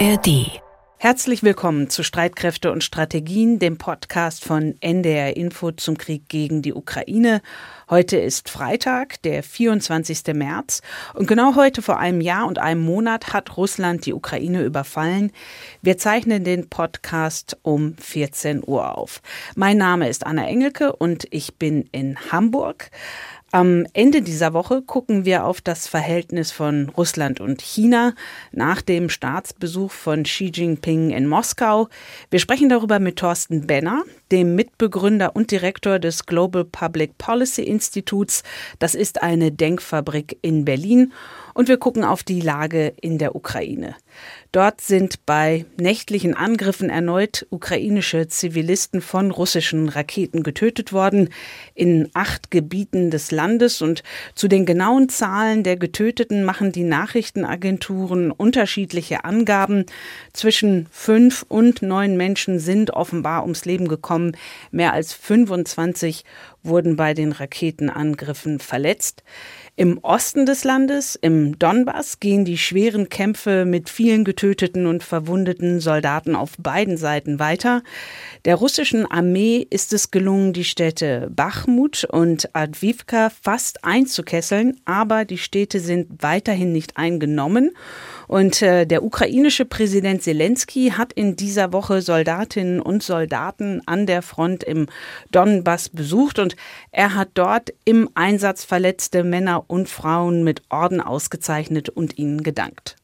ARD. Herzlich willkommen zu Streitkräfte und Strategien, dem Podcast von NDR Info zum Krieg gegen die Ukraine. Heute ist Freitag, der 24. März. Und genau heute vor einem Jahr und einem Monat hat Russland die Ukraine überfallen. Wir zeichnen den Podcast um 14 Uhr auf. Mein Name ist Anna Engelke und ich bin in Hamburg. Am Ende dieser Woche gucken wir auf das Verhältnis von Russland und China nach dem Staatsbesuch von Xi Jinping in Moskau. Wir sprechen darüber mit Thorsten Benner, dem Mitbegründer und Direktor des Global Public Policy Instituts. Das ist eine Denkfabrik in Berlin. Und wir gucken auf die Lage in der Ukraine. Dort sind bei nächtlichen Angriffen erneut ukrainische Zivilisten von russischen Raketen getötet worden in acht Gebieten des Landes. Und zu den genauen Zahlen der Getöteten machen die Nachrichtenagenturen unterschiedliche Angaben. Zwischen fünf und neun Menschen sind offenbar ums Leben gekommen. Mehr als 25 wurden bei den Raketenangriffen verletzt. Im Osten des Landes, im Donbass, gehen die schweren Kämpfe mit vielen getöteten und verwundeten Soldaten auf beiden Seiten weiter. Der russischen Armee ist es gelungen, die Städte Bachmut und Advivka fast einzukesseln, aber die Städte sind weiterhin nicht eingenommen. Und äh, der ukrainische Präsident Zelensky hat in dieser Woche Soldatinnen und Soldaten an der Front im Donbass besucht und er hat dort im Einsatz verletzte Männer und Frauen mit Orden ausgezeichnet und ihnen gedankt.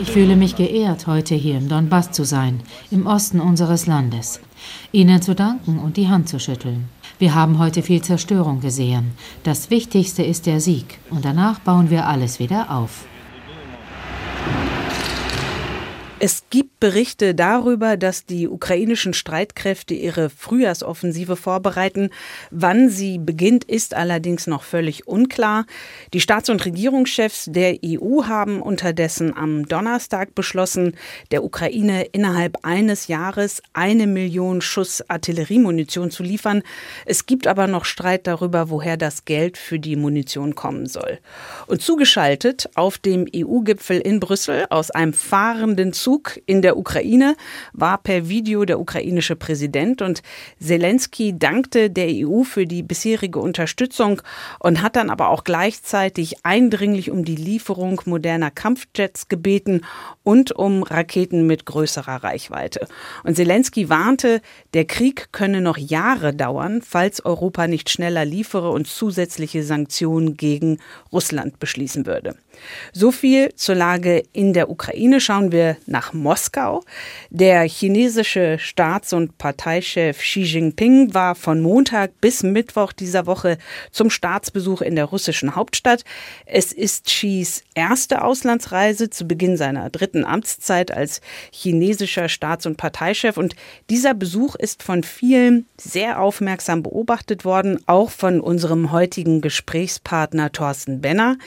Ich fühle mich geehrt, heute hier im Donbass zu sein, im Osten unseres Landes, Ihnen zu danken und die Hand zu schütteln. Wir haben heute viel Zerstörung gesehen. Das Wichtigste ist der Sieg und danach bauen wir alles wieder auf. Es gibt Berichte darüber, dass die ukrainischen Streitkräfte ihre Frühjahrsoffensive vorbereiten. Wann sie beginnt, ist allerdings noch völlig unklar. Die Staats- und Regierungschefs der EU haben unterdessen am Donnerstag beschlossen, der Ukraine innerhalb eines Jahres eine Million Schuss Artilleriemunition zu liefern. Es gibt aber noch Streit darüber, woher das Geld für die Munition kommen soll. Und zugeschaltet auf dem EU-Gipfel in Brüssel aus einem fahrenden Zug in der Ukraine war per Video der ukrainische Präsident und Zelensky dankte der EU für die bisherige Unterstützung und hat dann aber auch gleichzeitig eindringlich um die Lieferung moderner Kampfjets gebeten und um Raketen mit größerer Reichweite. Und Zelensky warnte, der Krieg könne noch Jahre dauern, falls Europa nicht schneller liefere und zusätzliche Sanktionen gegen Russland beschließen würde. So viel zur Lage in der Ukraine. Schauen wir nach Moskau. Der chinesische Staats- und Parteichef Xi Jinping war von Montag bis Mittwoch dieser Woche zum Staatsbesuch in der russischen Hauptstadt. Es ist Xis erste Auslandsreise zu Beginn seiner dritten Amtszeit als chinesischer Staats- und Parteichef. Und dieser Besuch ist von vielen sehr aufmerksam beobachtet worden, auch von unserem heutigen Gesprächspartner Thorsten Benner.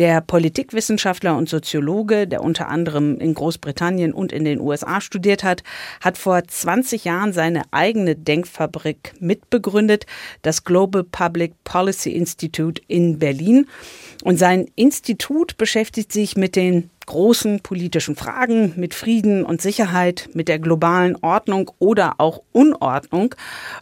Der Politikwissenschaftler und Soziologe, der unter anderem in Großbritannien und in den USA studiert hat, hat vor 20 Jahren seine eigene Denkfabrik mitbegründet, das Global Public Policy Institute in Berlin. Und sein Institut beschäftigt sich mit den großen politischen Fragen, mit Frieden und Sicherheit, mit der globalen Ordnung oder auch Unordnung.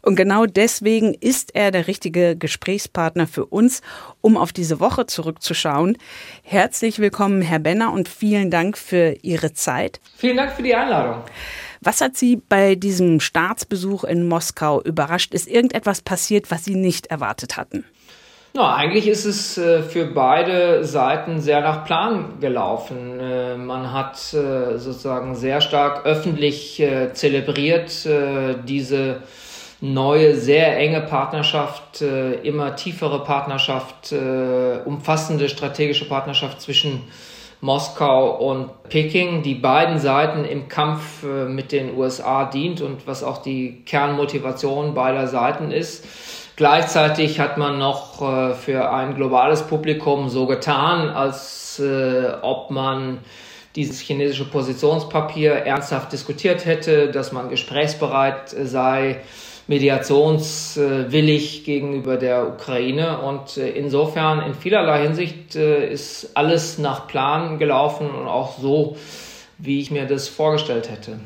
Und genau deswegen ist er der richtige Gesprächspartner für uns, um auf diese Woche zurückzuschauen. Herzlich willkommen, Herr Benner, und vielen Dank für Ihre Zeit. Vielen Dank für die Einladung. Was hat Sie bei diesem Staatsbesuch in Moskau überrascht? Ist irgendetwas passiert, was Sie nicht erwartet hatten? Na, eigentlich ist es äh, für beide Seiten sehr nach Plan gelaufen. Äh, man hat äh, sozusagen sehr stark öffentlich zelebriert diese neue, sehr enge Partnerschaft, immer tiefere Partnerschaft, umfassende strategische Partnerschaft zwischen Moskau und Peking, die beiden Seiten im Kampf mit den USA dient und was auch die Kernmotivation beider Seiten ist. Gleichzeitig hat man noch äh, für ein globales Publikum so getan, als äh, ob man dieses chinesische Positionspapier ernsthaft diskutiert hätte, dass man gesprächsbereit sei. mediationswillig gegenüber der Ukraine. Und äh, insofern in vielerlei Hinsicht äh, ist alles nach Plan gelaufen und auch so, wie ich mir das vorgestellt hätte.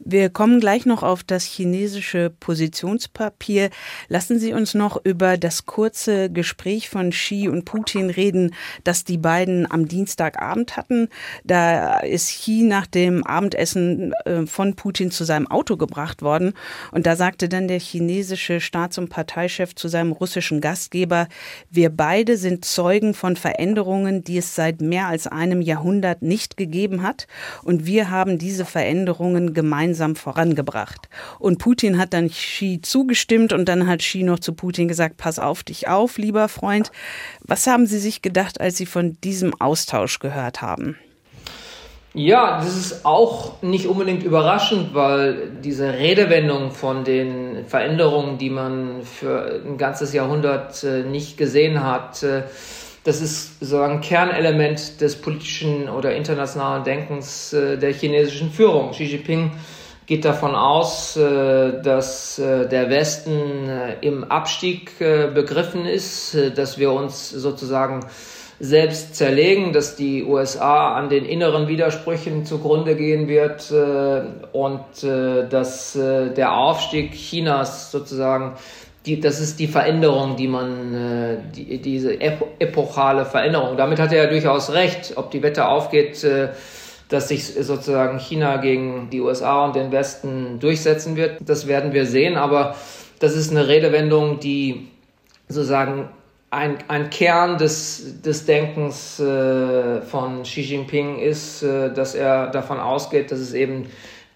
Wir kommen gleich noch auf das chinesische Positionspapier. Lassen Sie uns noch über das kurze Gespräch von Xi und Putin reden, das die beiden am Dienstagabend hatten. Da ist Xi nach dem Abendessen äh, von Putin zu seinem Auto gebracht worden. Und da sagte dann der chinesische Staats- und Parteichef zu seinem russischen Gastgeber, wir beide sind Zeugen von Veränderungen, die es seit mehr als einem Jahrhundert nicht gegeben hat. Und wir haben diese Veränderungen gemeinsam gemeinsam vorangebracht. Und Putin hat dann Xi zugestimmt und dann hat Xi noch zu Putin gesagt, pass auf dich auf, lieber Freund. Was haben Sie sich gedacht, als Sie von diesem Austausch gehört haben? Ja, das ist auch nicht unbedingt überraschend, weil diese Redewendung von den Veränderungen, die man für ein ganzes Jahrhundert äh, nicht gesehen hat, äh, das ist so ein Kernelement des politischen oder internationalen Denkens äh, der chinesischen Führung. Xi Jinping geht davon aus, äh, dass äh, der Westen äh, im Abstieg begriffen ist, dass wir uns sozusagen selbst zerlegen, dass die USA an den inneren Widersprüchen zugrunde gehen wird und dass der Aufstieg Chinas sozusagen die, das ist die Veränderung, die man, die, diese epochale Veränderung. Damit hat er ja durchaus recht. Ob die Wette aufgeht, dass sich sozusagen China gegen die USA und den Westen durchsetzen wird. Das werden wir sehen, aber das ist eine Redewendung, die sozusagen ein, ein Kern des, des Denkens äh, von Xi Jinping ist, äh, dass er davon ausgeht, dass es eben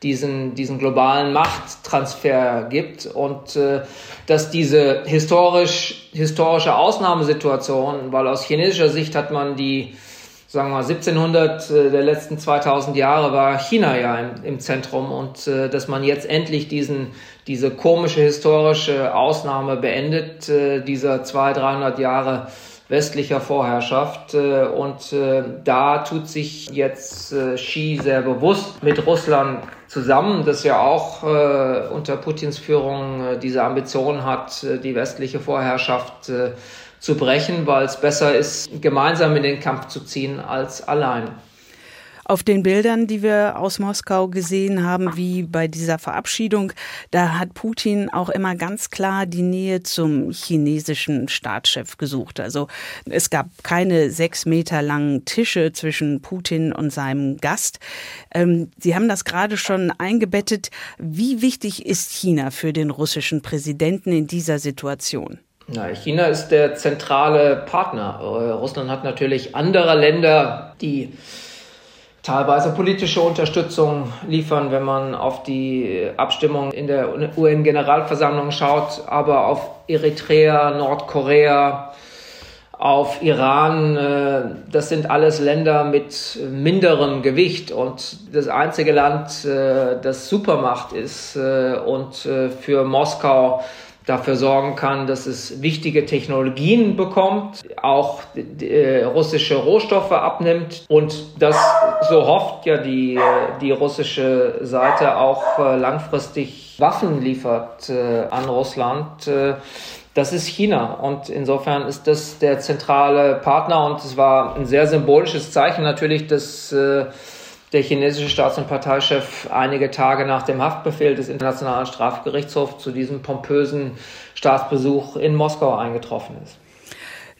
diesen, diesen globalen Machttransfer gibt und äh, dass diese historisch, historische Ausnahmesituation, weil aus chinesischer Sicht hat man die sagen wir mal, 1700 äh, der letzten 2000 Jahre war China ja im, im Zentrum und äh, dass man jetzt endlich diesen, diese komische historische Ausnahme beendet, äh, dieser 200, 300 Jahre westlicher Vorherrschaft. Äh, und äh, da tut sich jetzt äh, Xi sehr bewusst mit Russland zusammen, das ja auch unter Putins Führung diese Ambition hat, die westliche Vorherrschaft äh, zu brechen, weil es besser ist, gemeinsam in den Kampf zu ziehen als allein. Auf den Bildern, die wir aus Moskau gesehen haben, wie bei dieser Verabschiedung, da hat Putin auch immer ganz klar die Nähe zum chinesischen Staatschef gesucht. Also es gab keine sechs Meter langen Tische zwischen Putin und seinem Gast. Ähm, Sie haben das gerade schon eingebettet. Wie wichtig ist China für den russischen Präsidenten in dieser Situation? Na, China ist der zentrale Partner. Äh, Russland hat natürlich andere Länder, die teilweise politische Unterstützung liefern, wenn man auf die Abstimmung in der UN-Generalversammlung schaut, aber auf Eritrea, Nordkorea, auf Iran, äh, das sind alles Länder mit minderem Gewicht und das einzige Land, äh, das Supermacht ist und für Moskau dafür sorgen kann, dass es wichtige Technologien bekommt, auch äh, russische Rohstoffe abnimmt und das, so hofft ja die, die russische Seite auch äh, langfristig Waffen liefert äh, an Russland. Äh, das ist China und insofern ist das der zentrale Partner und es war ein sehr symbolisches Zeichen natürlich, dass äh, der chinesische Staats- und Parteichef einige Tage nach dem Haftbefehl des Internationalen Strafgerichtshofs zu diesem pompösen Staatsbesuch in Moskau eingetroffen ist.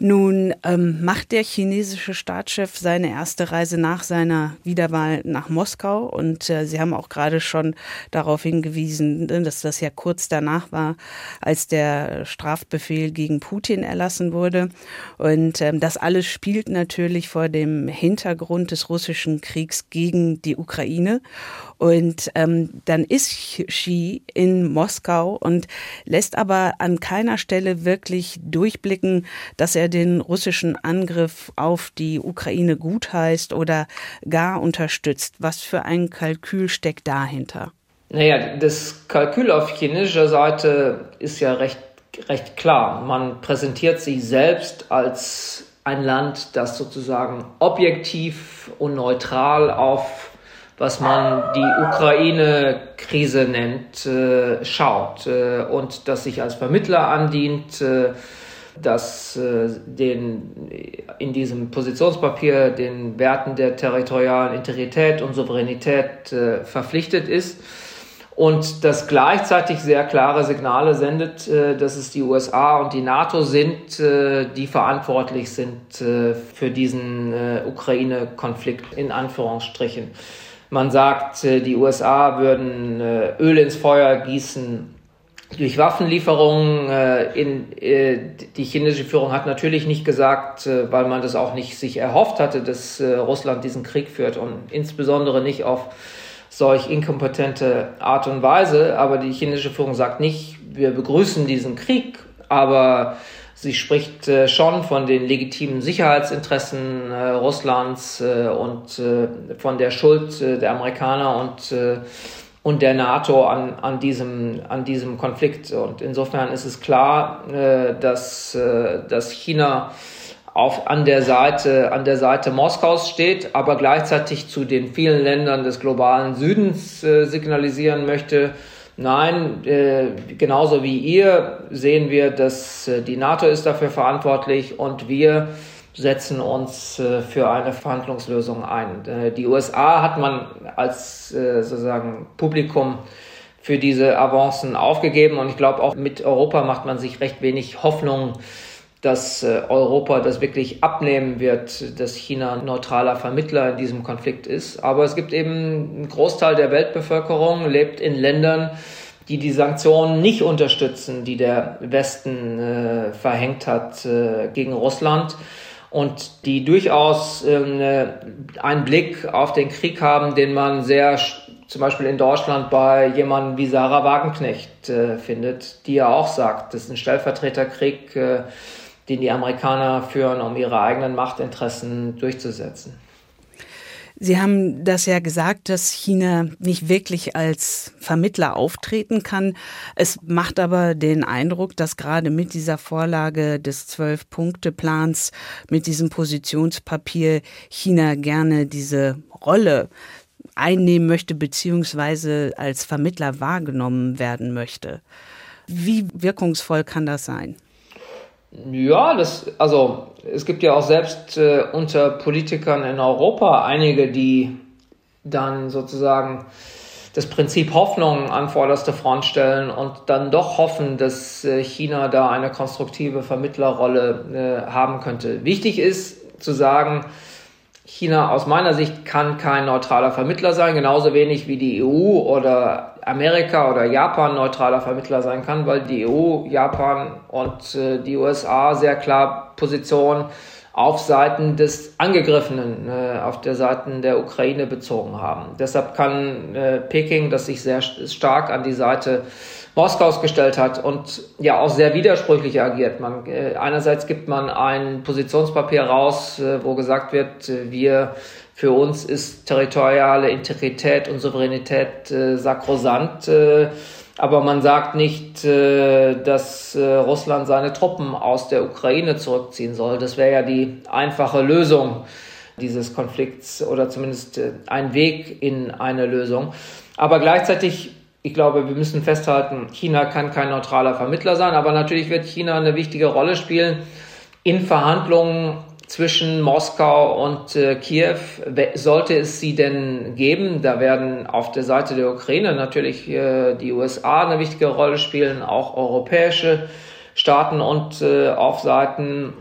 Nun ähm, macht der chinesische Staatschef seine erste Reise nach seiner Wiederwahl nach Moskau und äh, Sie haben auch gerade schon darauf hingewiesen, ne, dass das ja kurz danach war, als der Strafbefehl gegen Putin erlassen wurde. Und ähm, das alles spielt natürlich vor dem Hintergrund des russischen Kriegs gegen die Ukraine. Und ähm, dann ist Xi in Moskau und lässt aber an keiner Stelle wirklich durchblicken, dass er den russischen Angriff auf die Ukraine gutheißt oder gar unterstützt. Was für ein Kalkül steckt dahinter? Naja, das Kalkül auf chinesischer Seite ist ja recht, recht klar. Man präsentiert sich selbst als ein Land, das sozusagen objektiv und neutral auf was man die Ukraine-Krise nennt, äh, schaut äh, und das sich als Vermittler andient, äh, dass äh, den, in diesem Positionspapier den Werten der territorialen Integrität und Souveränität äh, verpflichtet ist und das gleichzeitig sehr klare Signale sendet, äh, dass es die USA und die NATO sind, äh, die verantwortlich sind äh, für diesen Ukraine-Konflikt in Anführungsstrichen. Man sagt, die USA würden Öl ins Feuer gießen durch Waffenlieferungen. In, die chinesische Führung hat natürlich nicht gesagt, weil man das auch nicht sich erhofft hatte, dass Russland diesen Krieg führt und insbesondere nicht auf solch inkompetente Art und Weise. Aber die chinesische Führung sagt nicht, wir begrüßen diesen Krieg, aber sie spricht äh, schon von den legitimen Sicherheitsinteressen äh, Russlands äh, und äh, von der Schuld äh, der Amerikaner und äh, und der NATO an, an, diesem, an diesem Konflikt. Und insofern ist es klar, dass, dass China auf, an, der Seite, an der Seite Moskaus steht, aber gleichzeitig zu den vielen Ländern des globalen Südens äh, signalisieren möchte, nein, äh, genauso wie ihr sehen wir, dass äh, die NATO ist dafür verantwortlich und wir setzen uns äh, für eine Verhandlungslösung ein. Äh, die USA hat man als äh, sozusagen Publikum für diese Avancen aufgegeben und ich glaube auch mit Europa macht man sich recht wenig Hoffnung, dass Europa das wirklich abnehmen wird, dass China neutraler Vermittler in diesem Konflikt ist. Aber es gibt eben ein Großteil der Weltbevölkerung lebt in Ländern, die die Sanktionen nicht unterstützen, die der Westen äh, verhängt hat äh, gegen Russland und die durchaus äh, einen Blick auf den Krieg haben, den man sehr zum Beispiel in Deutschland bei jemandem wie Sarah Wagenknecht äh, findet, die ja auch sagt, das ist ein Stellvertreterkrieg äh, den die Amerikaner führen, um ihre eigenen Machtinteressen durchzusetzen. Sie haben das ja gesagt, dass China nicht wirklich als Vermittler auftreten kann. Es macht aber den Eindruck, dass gerade mit dieser Vorlage des Zwölf-Punkte-Plans, mit diesem Positionspapier China gerne diese Rolle einnehmen möchte, beziehungsweise als Vermittler wahrgenommen werden möchte. Wie wirkungsvoll kann das sein? Ja, das, also es gibt ja auch selbst äh, unter Politikern in Europa einige, die dann sozusagen das Prinzip Hoffnung an vorderste Front stellen und dann doch hoffen, dass äh, China da eine konstruktive Vermittlerrolle äh, haben könnte. Wichtig ist zu sagen, China aus meiner Sicht kann kein neutraler Vermittler sein, genauso wenig wie die EU oder Amerika oder Japan neutraler Vermittler sein kann, weil die EU, Japan und äh, die USA sehr klar Position auf Seiten des Angegriffenen, äh, auf der Seiten der Ukraine bezogen haben. Deshalb kann äh, Peking, das sich sehr stark an die Seite Moskaus gestellt hat und ja auch sehr widersprüchlich agiert. Man, äh, einerseits gibt man ein Positionspapier raus, äh, wo gesagt wird, äh, wir für uns ist territoriale Integrität und Souveränität äh, sakrosant. Äh, aber man sagt nicht, äh, dass äh, Russland seine Truppen aus der Ukraine zurückziehen soll. Das wäre ja die einfache Lösung dieses Konflikts oder zumindest äh, ein Weg in eine Lösung. Aber gleichzeitig ich glaube, wir müssen festhalten, China kann kein neutraler Vermittler sein, aber natürlich wird China eine wichtige Rolle spielen in Verhandlungen zwischen Moskau und äh, Kiew. Sollte es sie denn geben, da werden auf der Seite der Ukraine natürlich äh, die USA eine wichtige Rolle spielen, auch europäische Staaten und äh, auf Seiten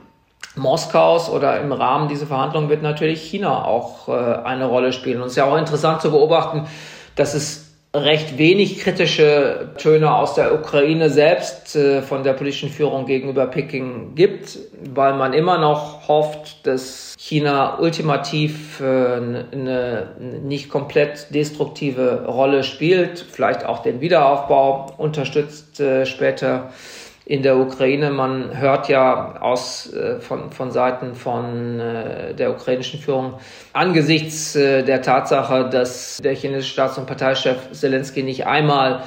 Moskaus oder im Rahmen dieser Verhandlungen wird natürlich China auch äh, eine Rolle spielen. Und es ist ja auch interessant zu beobachten, dass es recht wenig kritische Töne aus der Ukraine selbst äh, von der politischen Führung gegenüber Peking gibt, weil man immer noch hofft, dass China ultimativ äh, eine nicht komplett destruktive Rolle spielt, vielleicht auch den Wiederaufbau unterstützt äh, später in der Ukraine. Man hört ja aus, äh, von, von Seiten von äh, der ukrainischen Führung angesichts äh, der Tatsache, dass der chinesische Staats- und Parteichef Zelensky nicht einmal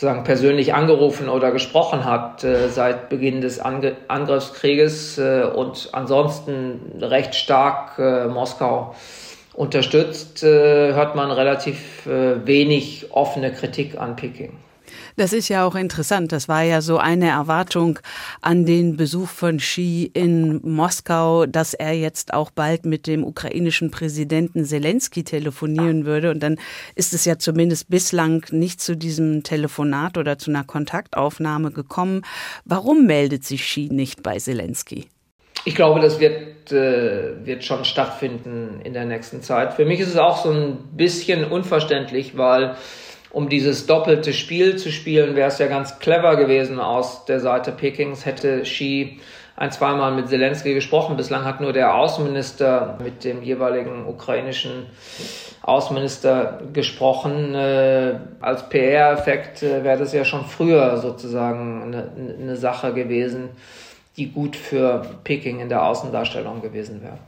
sozusagen persönlich angerufen oder gesprochen hat äh, seit Beginn des Ange Angriffskrieges äh, und ansonsten recht stark äh, Moskau unterstützt, hört man relativ wenig offene Kritik an Peking. Das ist ja auch interessant. Das war ja so eine Erwartung an den Besuch von Xi in Moskau, dass er jetzt auch bald mit dem ukrainischen Präsidenten Zelensky telefonieren würde. Und dann ist es ja zumindest bislang nicht zu diesem Telefonat oder zu einer Kontaktaufnahme gekommen. Warum meldet sich Xi nicht bei Zelensky? Ich glaube, das wird, äh, wird schon stattfinden in der nächsten Zeit. Für mich ist es auch so ein bisschen unverständlich, weil um dieses doppelte Spiel zu spielen, wäre es ja ganz clever gewesen aus der Seite Pekings, hätte Xi ein, zweimal mit Zelensky gesprochen. Bislang hat nur der Außenminister mit dem jeweiligen ukrainischen Außenminister gesprochen. Äh, als PR-Effekt äh, wäre das ja schon früher sozusagen eine, eine Sache gewesen, die gut für Peking in der Außendarstellung gewesen wäre.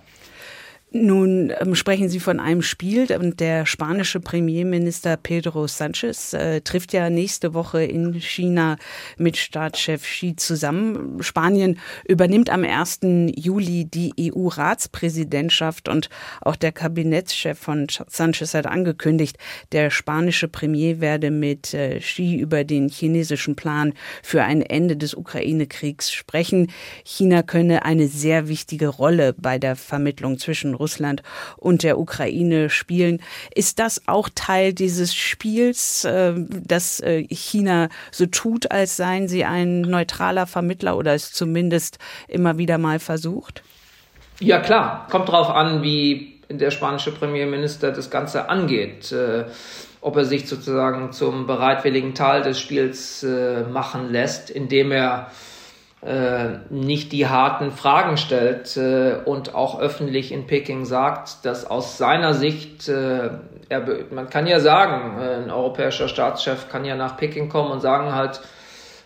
Nun ähm, sprechen Sie von einem Spiel und der spanische Premierminister Pedro Sanchez äh, trifft ja nächste Woche in China mit Staatschef Xi zusammen. Spanien übernimmt am 1. Juli die EU-Ratspräsidentschaft und auch der Kabinettschef von Sanchez hat angekündigt, der spanische Premier werde mit äh, Xi über den chinesischen Plan für ein Ende des Ukraine-Kriegs sprechen. China könne eine sehr wichtige Rolle bei der Vermittlung zwischen Russland und der Ukraine spielen. Ist das auch Teil dieses Spiels, äh, dass äh, China so tut, als seien sie ein neutraler Vermittler oder es zumindest immer wieder mal versucht? Ja klar, kommt darauf an, wie der spanische Premierminister das Ganze angeht. Äh, ob er sich sozusagen zum bereitwilligen Teil des Spiels machen lässt, indem er nicht die harten Fragen stellt äh, und auch öffentlich in Peking sagt, dass aus seiner Sicht, äh, er, man kann ja sagen, äh, ein europäischer Staatschef kann ja nach Peking kommen und sagen halt,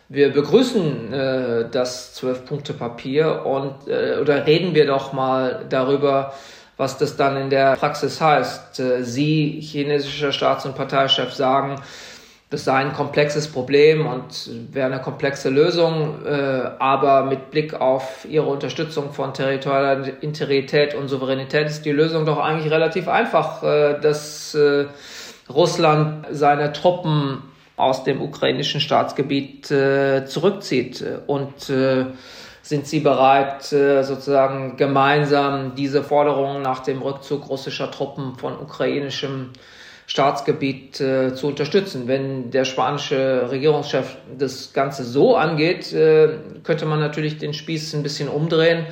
wir begrüßen äh, das Zwölf-Punkte-Papier und äh, oder reden wir doch mal darüber, was das dann in der Praxis heißt. Sie, chinesischer Staats- und Parteichef, sagen, das sei ein komplexes Problem und wäre eine komplexe Lösung, äh, aber mit Blick auf ihre Unterstützung von territorialer Integrität und Souveränität ist die Lösung doch eigentlich relativ einfach, äh, dass äh, Russland seine Truppen aus dem ukrainischen Staatsgebiet äh, zurückzieht. Und äh, sind sie bereit, äh, sozusagen gemeinsam diese Forderungen nach dem Rückzug russischer Truppen von ukrainischem Staatsgebiet äh, zu unterstützen. Wenn der spanische Regierungschef das Ganze so angeht, äh, könnte man natürlich den Spieß ein bisschen umdrehen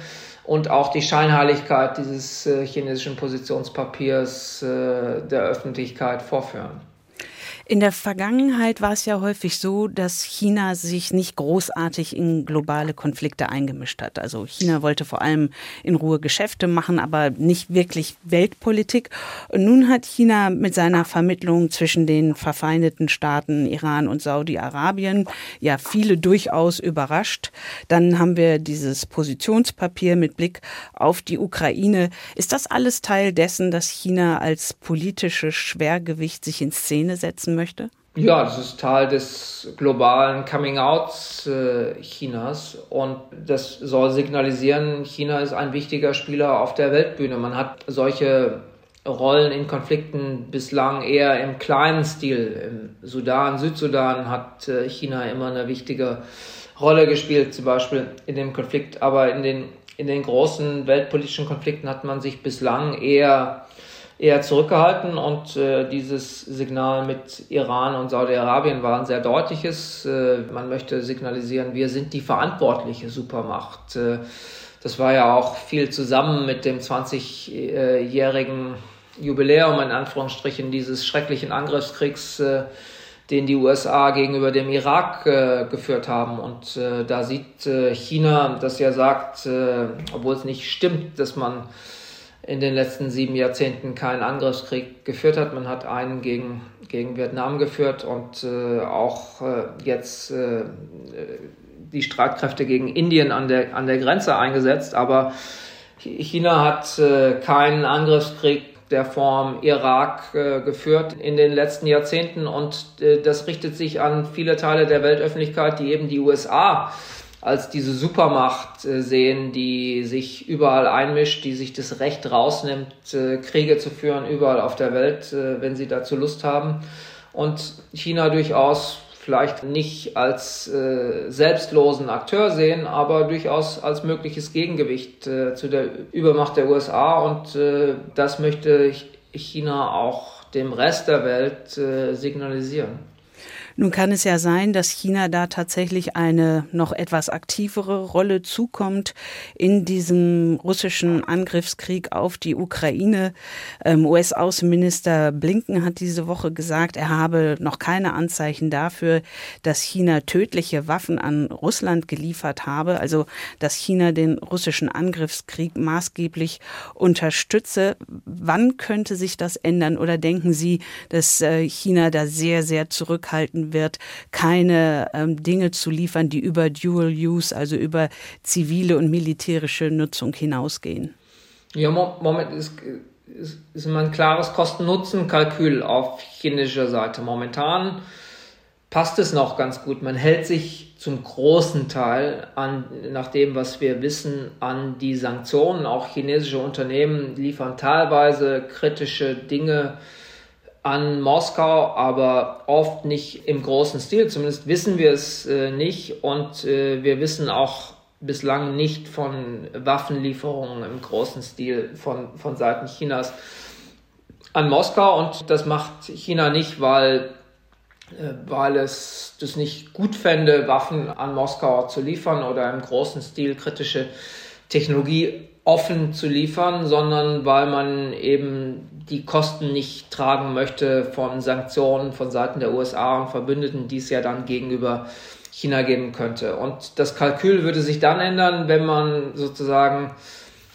und auch die Scheinheiligkeit dieses äh, chinesischen Positionspapiers äh, der Öffentlichkeit vorführen. In der Vergangenheit war es ja häufig so, dass China sich nicht großartig in globale Konflikte eingemischt hat. Also China wollte vor allem in Ruhe Geschäfte machen, aber nicht wirklich Weltpolitik. Und nun hat China mit seiner Vermittlung zwischen den verfeindeten Staaten Iran und Saudi-Arabien ja viele durchaus überrascht. Dann haben wir dieses Positionspapier mit Blick auf die Ukraine. Ist das alles Teil dessen, dass China als politisches Schwergewicht sich in Szene setzen möchte? Ja, das ist Teil des globalen Coming-outs äh, Chinas und das soll signalisieren, China ist ein wichtiger Spieler auf der Weltbühne. Man hat solche Rollen in Konflikten bislang eher im kleinen Stil. Im Sudan, Südsudan hat äh, China immer eine wichtige Rolle gespielt, zum Beispiel in dem Konflikt. Aber in den, in den großen weltpolitischen Konflikten hat man sich bislang eher eher zurückgehalten und äh, dieses Signal mit Iran und Saudi-Arabien war ein sehr deutliches. Äh, man möchte signalisieren, wir sind die verantwortliche Supermacht. Äh, das war ja auch viel zusammen mit dem 20-jährigen Jubiläum in Anführungsstrichen dieses schrecklichen Angriffskriegs, äh, den die USA gegenüber dem Irak äh, geführt haben. Und äh, da sieht China, das ja sagt, obwohl es nicht stimmt, dass man in den letzten sieben Jahrzehnten keinen Angriffskrieg geführt hat. Man hat einen gegen, gegen Vietnam geführt und äh, auch äh, jetzt äh, die Streitkräfte gegen Indien an der, an der Grenze eingesetzt. Aber China hat äh, keinen Angriffskrieg der Form Irak äh, geführt in den letzten Jahrzehnten und äh, das richtet sich an viele Teile der Weltöffentlichkeit, die eben die USA als diese Supermacht äh, sehen, die sich überall einmischt, die sich das Recht rausnimmt, äh, Kriege zu führen überall auf der Welt, äh, wenn sie dazu Lust haben. Und China durchaus vielleicht nicht als selbstlosen Akteur sehen, aber durchaus als mögliches Gegengewicht zu der Übermacht der USA. Und das möchte China auch dem Rest der Welt signalisieren. Nun kann es ja sein, dass China da tatsächlich eine noch etwas aktivere Rolle zukommt in diesem russischen Angriffskrieg auf die Ukraine. Ähm, US-Außenminister Blinken hat diese Woche gesagt, er habe noch keine Anzeichen dafür, dass China tödliche Waffen an Russland geliefert habe, also dass China den russischen Angriffskrieg maßgeblich unterstütze. Wann könnte sich das ändern oder denken Sie, dass äh, China da sehr, sehr zurückhaltend wird, keine ähm, Dinge zu liefern, die über Dual Use, also über zivile und militärische Nutzung hinausgehen. Ja, Moment ist, ist, immer ein klares Kosten-Nutzen-Kalkül auf chinesischer Seite. Momentan passt es noch ganz gut. Man hält sich zum großen Teil an, nach dem, was wir wissen, an die Sanktionen. Auch chinesische Unternehmen liefern teilweise kritische Dinge an Moskau, aber oft nicht im großen Stil. Zumindest wissen wir es äh, nicht und äh, wir wissen auch bislang nicht von Waffenlieferungen im großen Stil von, von Seiten Chinas an Moskau und das macht China nicht, weil, äh, weil es das nicht gut fände, Waffen an Moskau zu liefern oder im großen Stil kritische Technologie offen zu liefern, sondern weil man eben die Kosten nicht tragen möchte von Sanktionen von Seiten der USA und Verbündeten, die es ja dann gegenüber China geben könnte. Und das Kalkül würde sich dann ändern, wenn man sozusagen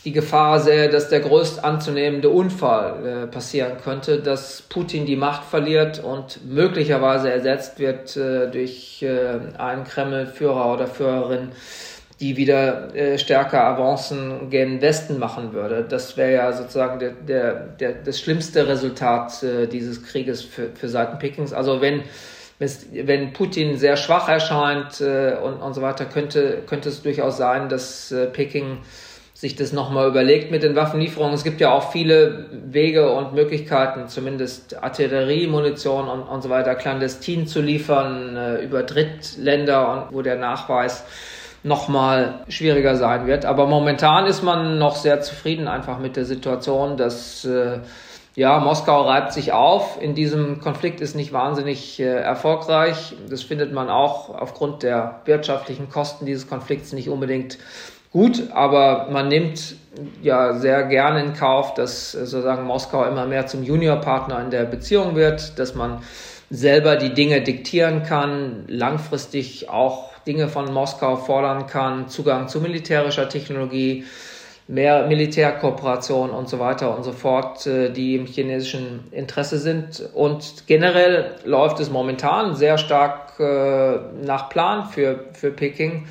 die Gefahr sähe, dass der größt anzunehmende Unfall äh, passieren könnte, dass Putin die Macht verliert und möglicherweise ersetzt wird äh, durch äh, einen Kreml-Führer oder Führerin, die wieder äh, stärker Avancen gen Westen machen würde. Das wäre ja sozusagen der, der, der, das schlimmste Resultat äh, dieses Krieges für, für Seiten Pekings. Also wenn, wenn Putin sehr schwach erscheint äh, und, und so weiter, könnte, könnte es durchaus sein, dass äh, Peking sich das nochmal überlegt mit den Waffenlieferungen. Es gibt ja auch viele Wege und Möglichkeiten, zumindest Artillerie, Munition und, und so weiter clandestin zu liefern äh, über Drittländer und wo der Nachweis nochmal schwieriger sein wird. Aber momentan ist man noch sehr zufrieden einfach mit der Situation, dass äh, ja, Moskau reibt sich auf. In diesem Konflikt ist nicht wahnsinnig äh, erfolgreich. Das findet man auch aufgrund der wirtschaftlichen Kosten dieses Konflikts nicht unbedingt gut, aber man nimmt ja sehr gerne in Kauf, dass äh, sozusagen Moskau immer mehr zum Juniorpartner in der Beziehung wird, dass man selber die Dinge diktieren kann, langfristig auch Dinge von Moskau fordern kann, Zugang zu militärischer Technologie, mehr Militärkooperation und so weiter und so fort, äh, die im chinesischen Interesse sind. Und generell läuft es momentan sehr stark äh, nach Plan für, für Peking,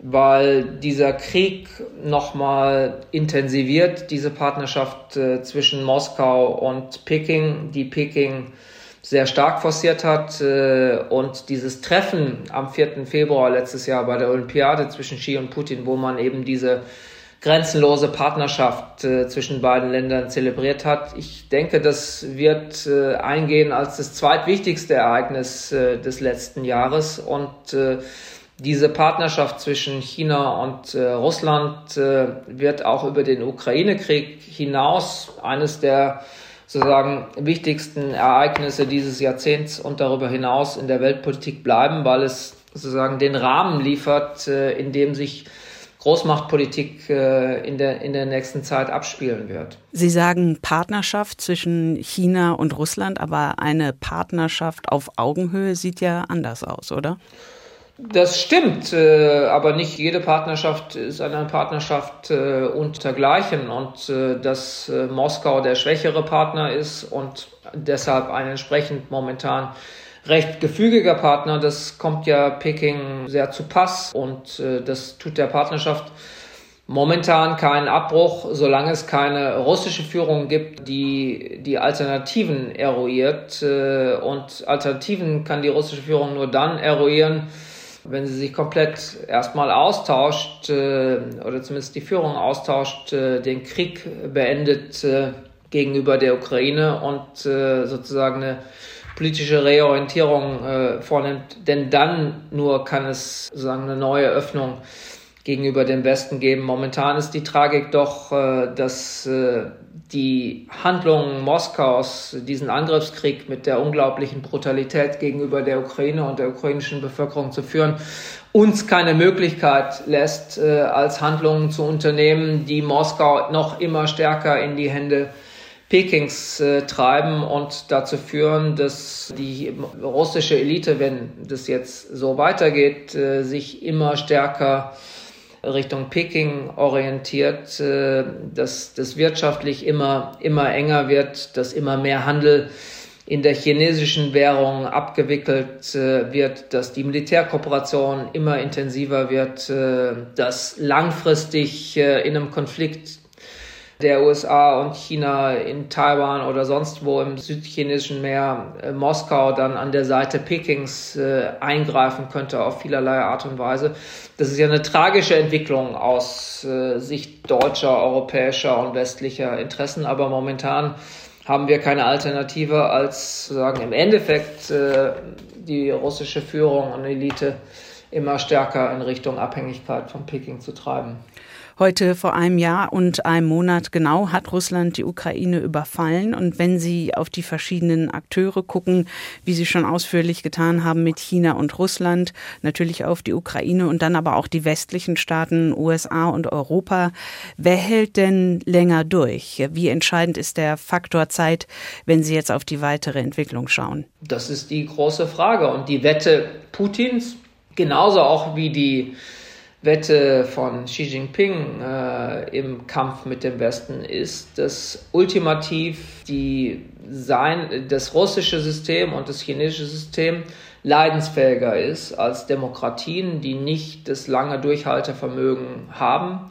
weil dieser Krieg nochmal intensiviert, diese Partnerschaft äh, zwischen Moskau und Peking, die Peking sehr stark forciert hat. Äh, und dieses Treffen am 4. Februar letztes Jahr bei der Olympiade zwischen Xi und Putin, wo man eben diese grenzenlose Partnerschaft äh, zwischen beiden Ländern zelebriert hat. Ich denke, das wird äh, eingehen als das zweitwichtigste Ereignis des letzten Jahres und diese Partnerschaft zwischen China und Russland wird auch über den Ukraine-Krieg hinaus eines der sozusagen wichtigsten Ereignisse dieses Jahrzehnts und darüber hinaus in der Weltpolitik bleiben, weil es sozusagen den Rahmen liefert, äh, in dem sich Großmachtpolitik äh, in der, in der nächsten Zeit abspielen wird. Sie sagen Partnerschaft zwischen China und Russland, aber eine Partnerschaft auf Augenhöhe sieht ja anders aus, oder? Das stimmt, äh, aber nicht jede Partnerschaft ist eine Partnerschaft äh, untergleichen und äh, dass Moskau der schwächere Partner ist und deshalb ein entsprechend momentan recht gefügiger Partner, das kommt ja Peking sehr zu Pass. Und das tut der Partnerschaft momentan keinen Abbruch, solange es keine russische Führung gibt, die die Alternativen eruiert und Alternativen kann die russische Führung nur dann eruieren, wenn sie sich komplett erstmal austauscht äh, oder zumindest die Führung austauscht, äh, den Krieg beendet äh, gegenüber der Ukraine und äh, sozusagen eine politische Reorientierung äh, vornimmt. Denn dann nur kann es sozusagen eine neue Öffnung gegenüber dem Westen geben. Momentan ist die Tragik doch, äh, dass äh, die Handlungen Moskaus, diesen Angriffskrieg mit der unglaublichen Brutalität gegenüber der Ukraine und der ukrainischen Bevölkerung zu führen, uns keine Möglichkeit lässt, äh, als Handlungen zu unternehmen, die Moskau noch immer stärker in die Hände Pekings äh, treiben und dazu führen, dass die russische Elite, wenn das jetzt so weitergeht, äh, sich immer stärker Richtung Peking orientiert, äh, dass das wirtschaftlich immer, immer enger wird, dass immer mehr Handel in der chinesischen Währung abgewickelt äh, wird, dass die Militärkooperation immer intensiver wird, äh, dass langfristig in einem Konflikt der USA und China in Taiwan oder sonst wo im südchinesischen Meer äh, Moskau dann an der Seite Pekings äh, eingreifen könnte auf vielerlei Art und Weise. Das ist ja eine tragische Entwicklung aus äh, Sicht deutscher, europäischer und westlicher Interessen, aber momentan haben wir keine Alternative als sagen im Endeffekt äh, die russische Führung und Elite immer stärker in Richtung Abhängigkeit von Peking zu treiben. Heute vor einem Jahr und einem Monat genau hat Russland die Ukraine überfallen. Und wenn Sie auf die verschiedenen Akteure gucken, wie Sie schon ausführlich getan haben mit China und Russland, natürlich auf die Ukraine und dann aber auch die westlichen Staaten, USA und Europa, wer hält denn länger durch? Wie entscheidend ist der Faktor Zeit, wenn Sie jetzt auf die weitere Entwicklung schauen? Das ist die große Frage. Und die Wette Putins, genauso auch wie die Wette von Xi Jinping äh, im Kampf mit dem Westen ist, dass ultimativ die sein, das russische System und das chinesische System leidensfähiger ist als Demokratien, die nicht das lange Durchhaltevermögen haben.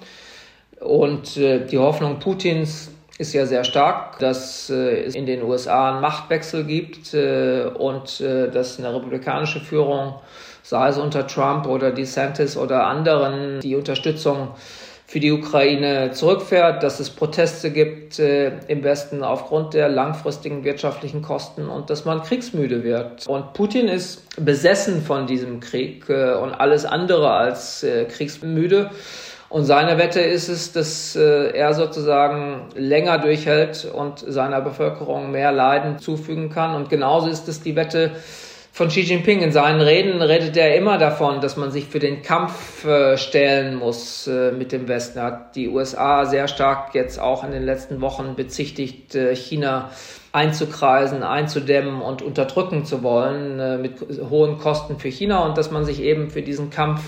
Und äh, die Hoffnung Putins ist ja sehr stark, dass äh, es in den USA einen Machtwechsel gibt äh, und äh, dass eine republikanische Führung sei es unter Trump oder DeSantis oder anderen, die Unterstützung für die Ukraine zurückfährt, dass es Proteste gibt äh, im Westen aufgrund der langfristigen wirtschaftlichen Kosten und dass man kriegsmüde wird. Und Putin ist besessen von diesem Krieg äh, und alles andere als äh, kriegsmüde. Und seine Wette ist es, dass äh, er sozusagen länger durchhält und seiner Bevölkerung mehr Leiden zufügen kann. Und genauso ist es die Wette von Xi Jinping. In seinen Reden redet er immer davon, dass man sich für den Kampf äh, stellen muss äh, mit dem Westen. Er hat die USA sehr stark jetzt auch in den letzten Wochen bezichtigt, äh, China einzukreisen, einzudämmen und unterdrücken zu wollen mit hohen Kosten für China und dass man sich eben für diesen Kampf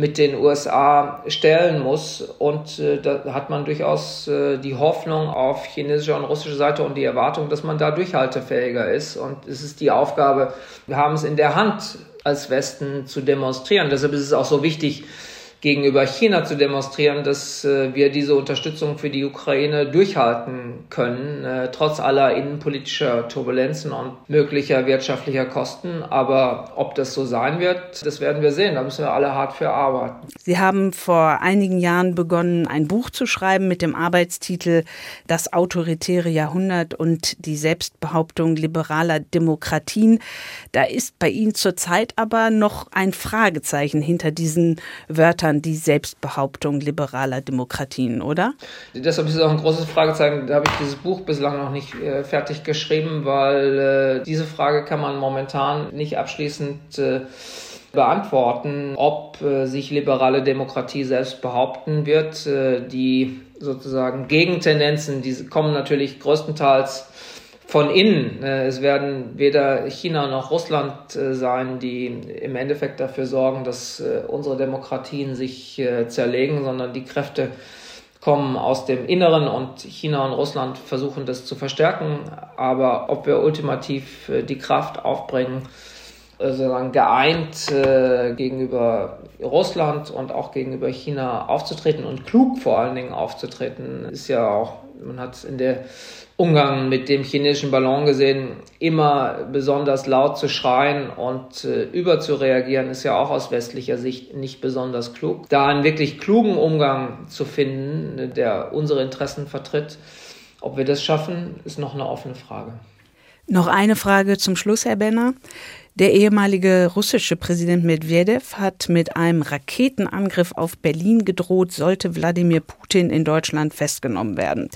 mit den USA stellen muss. Und äh, da hat man durchaus äh, die Hoffnung auf chinesischer und russischer Seite und die Erwartung, dass man da durchhaltefähiger ist. Und es ist die Aufgabe, wir haben es in der Hand, als Westen zu demonstrieren. Deshalb ist es auch so wichtig, gegenüber China zu demonstrieren, dass äh, wir diese Unterstützung für die Ukraine durchhalten können, äh, trotz aller innenpolitischer Turbulenzen und möglicher wirtschaftlicher Kosten. Aber ob das so sein wird, das werden wir sehen. Da müssen wir alle hart für arbeiten. Sie haben vor einigen Jahren begonnen, ein Buch zu schreiben mit dem Arbeitstitel Das autoritäre Jahrhundert und die Selbstbehauptung liberaler Demokratien. Da ist bei Ihnen zurzeit aber noch ein Fragezeichen hinter diesen Wörtern an die Selbstbehauptung liberaler Demokratien, oder? Deshalb ist es auch ein großes Fragezeichen. Da habe ich dieses Buch bislang noch nicht äh, fertig geschrieben, weil äh, diese Frage kann man momentan nicht abschließend äh, beantworten, ob äh, sich liberale Demokratie selbst behaupten wird. Äh, die sozusagen Gegentendenzen, die kommen natürlich größtenteils von innen. Äh, es werden weder China noch Russland äh, sein, die im Endeffekt dafür sorgen, dass äh, unsere Demokratien sich zerlegen, sondern die Kräfte kommen aus dem Inneren und China und Russland versuchen das zu verstärken. Aber ob wir ultimativ die Kraft aufbringen, sozusagen geeint gegenüber Russland und auch gegenüber China aufzutreten und klug vor allen Dingen aufzutreten, ist ja auch Man hat in der Umgang mit dem chinesischen Ballon gesehen, immer besonders laut zu schreien und äh, überzureagieren, ist ja auch aus westlicher Sicht nicht besonders klug. Da einen wirklich klugen Umgang zu finden, der unsere Interessen vertritt, ob wir das schaffen, ist noch eine offene Frage. Noch eine Frage zum Schluss, Herr Benner. Der ehemalige russische Präsident Medvedev hat mit einem Raketenangriff auf Berlin gedroht, sollte Wladimir Putin in Deutschland festgenommen werden.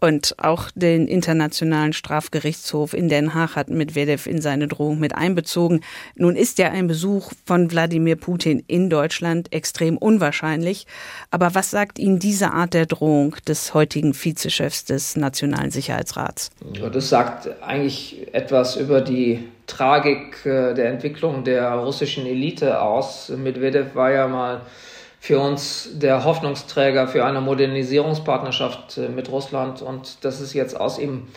Und auch den Internationalen Strafgerichtshof in Den Haag hat Medvedev in seine Drohung mit einbezogen. Nun ist ja ein Besuch von Wladimir Putin in Deutschland extrem unwahrscheinlich. Aber was sagt Ihnen diese Art der Drohung des heutigen Vizechefs des Nationalen Sicherheitsrats? Ja, das sagt eigentlich etwas über die Tragik äh, der Entwicklung der russischen Elite aus. Medvedev war ja mal für uns der Hoffnungsträger für eine Modernisierungspartnerschaft äh, mit Russland. Und das ist jetzt aus ihm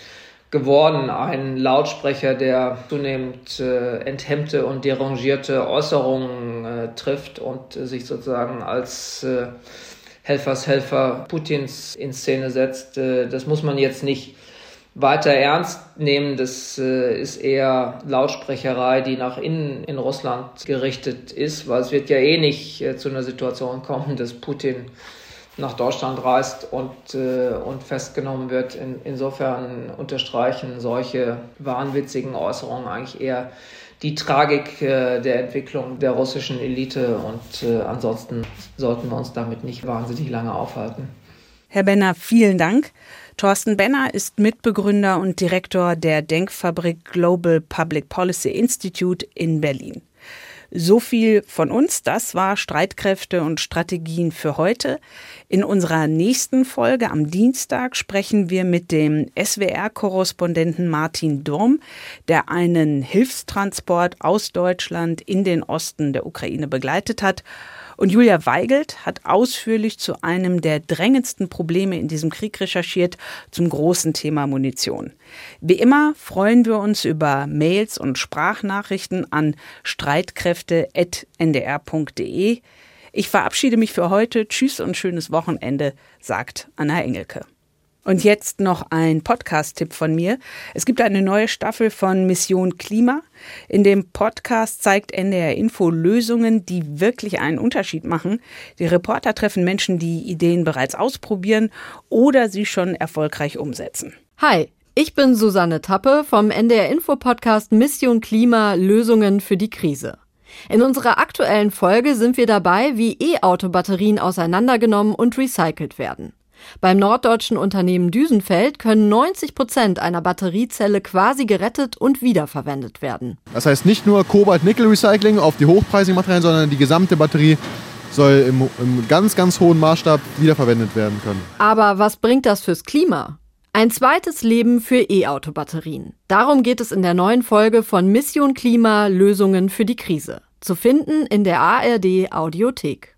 geworden, ein Lautsprecher, der zunehmend äh, enthemmte und derangierte Äußerungen äh, trifft und äh, sich sozusagen als äh, Helfershelfer Putins in Szene setzt. Äh, das muss man jetzt nicht weiter ernst nehmen. Das äh, ist eher Lautsprecherei, die nach innen in Russland gerichtet ist, weil es wird ja eh nicht äh, zu einer Situation kommen, dass Putin nach Deutschland reist und, äh, und festgenommen wird. In, insofern unterstreichen solche wahnwitzigen Äußerungen eigentlich eher die Tragik äh, der Entwicklung der russischen Elite und äh, ansonsten sollten wir uns damit nicht wahnsinnig lange aufhalten. Herr Benner, vielen Dank. Thorsten Benner ist Mitbegründer und Direktor der Denkfabrik Global Public Policy Institute in Berlin. So viel von uns. Das war Streitkräfte und Strategien für heute. In unserer nächsten Folge am Dienstag sprechen wir mit dem SWR-Korrespondenten Martin Durm, der einen Hilfstransport aus Deutschland in den Osten der Ukraine begleitet hat und Julia Weigelt hat ausführlich zu einem der drängendsten Probleme in diesem Krieg recherchiert, zum großen Thema Munition. Wie immer freuen wir uns über Mails und Sprachnachrichten an streitkräfte.ndr.de. Ich verabschiede mich für heute. Tschüss und schönes Wochenende, sagt Anna Engelke. Und jetzt noch ein Podcast-Tipp von mir. Es gibt eine neue Staffel von Mission Klima. In dem Podcast zeigt NDR Info Lösungen, die wirklich einen Unterschied machen. Die Reporter treffen Menschen, die Ideen bereits ausprobieren oder sie schon erfolgreich umsetzen. Hi, ich bin Susanne Tappe vom NDR Info Podcast Mission Klima Lösungen für die Krise. In unserer aktuellen Folge sind wir dabei, wie E-Auto-Batterien auseinandergenommen und recycelt werden. Beim norddeutschen Unternehmen Düsenfeld können 90 Prozent einer Batteriezelle quasi gerettet und wiederverwendet werden. Das heißt nicht nur Kobalt-Nickel-Recycling auf die hochpreisigen Materialien, sondern die gesamte Batterie soll im, im ganz, ganz hohen Maßstab wiederverwendet werden können. Aber was bringt das fürs Klima? Ein zweites Leben für E-Auto-Batterien. Darum geht es in der neuen Folge von Mission Klima Lösungen für die Krise. Zu finden in der ARD Audiothek.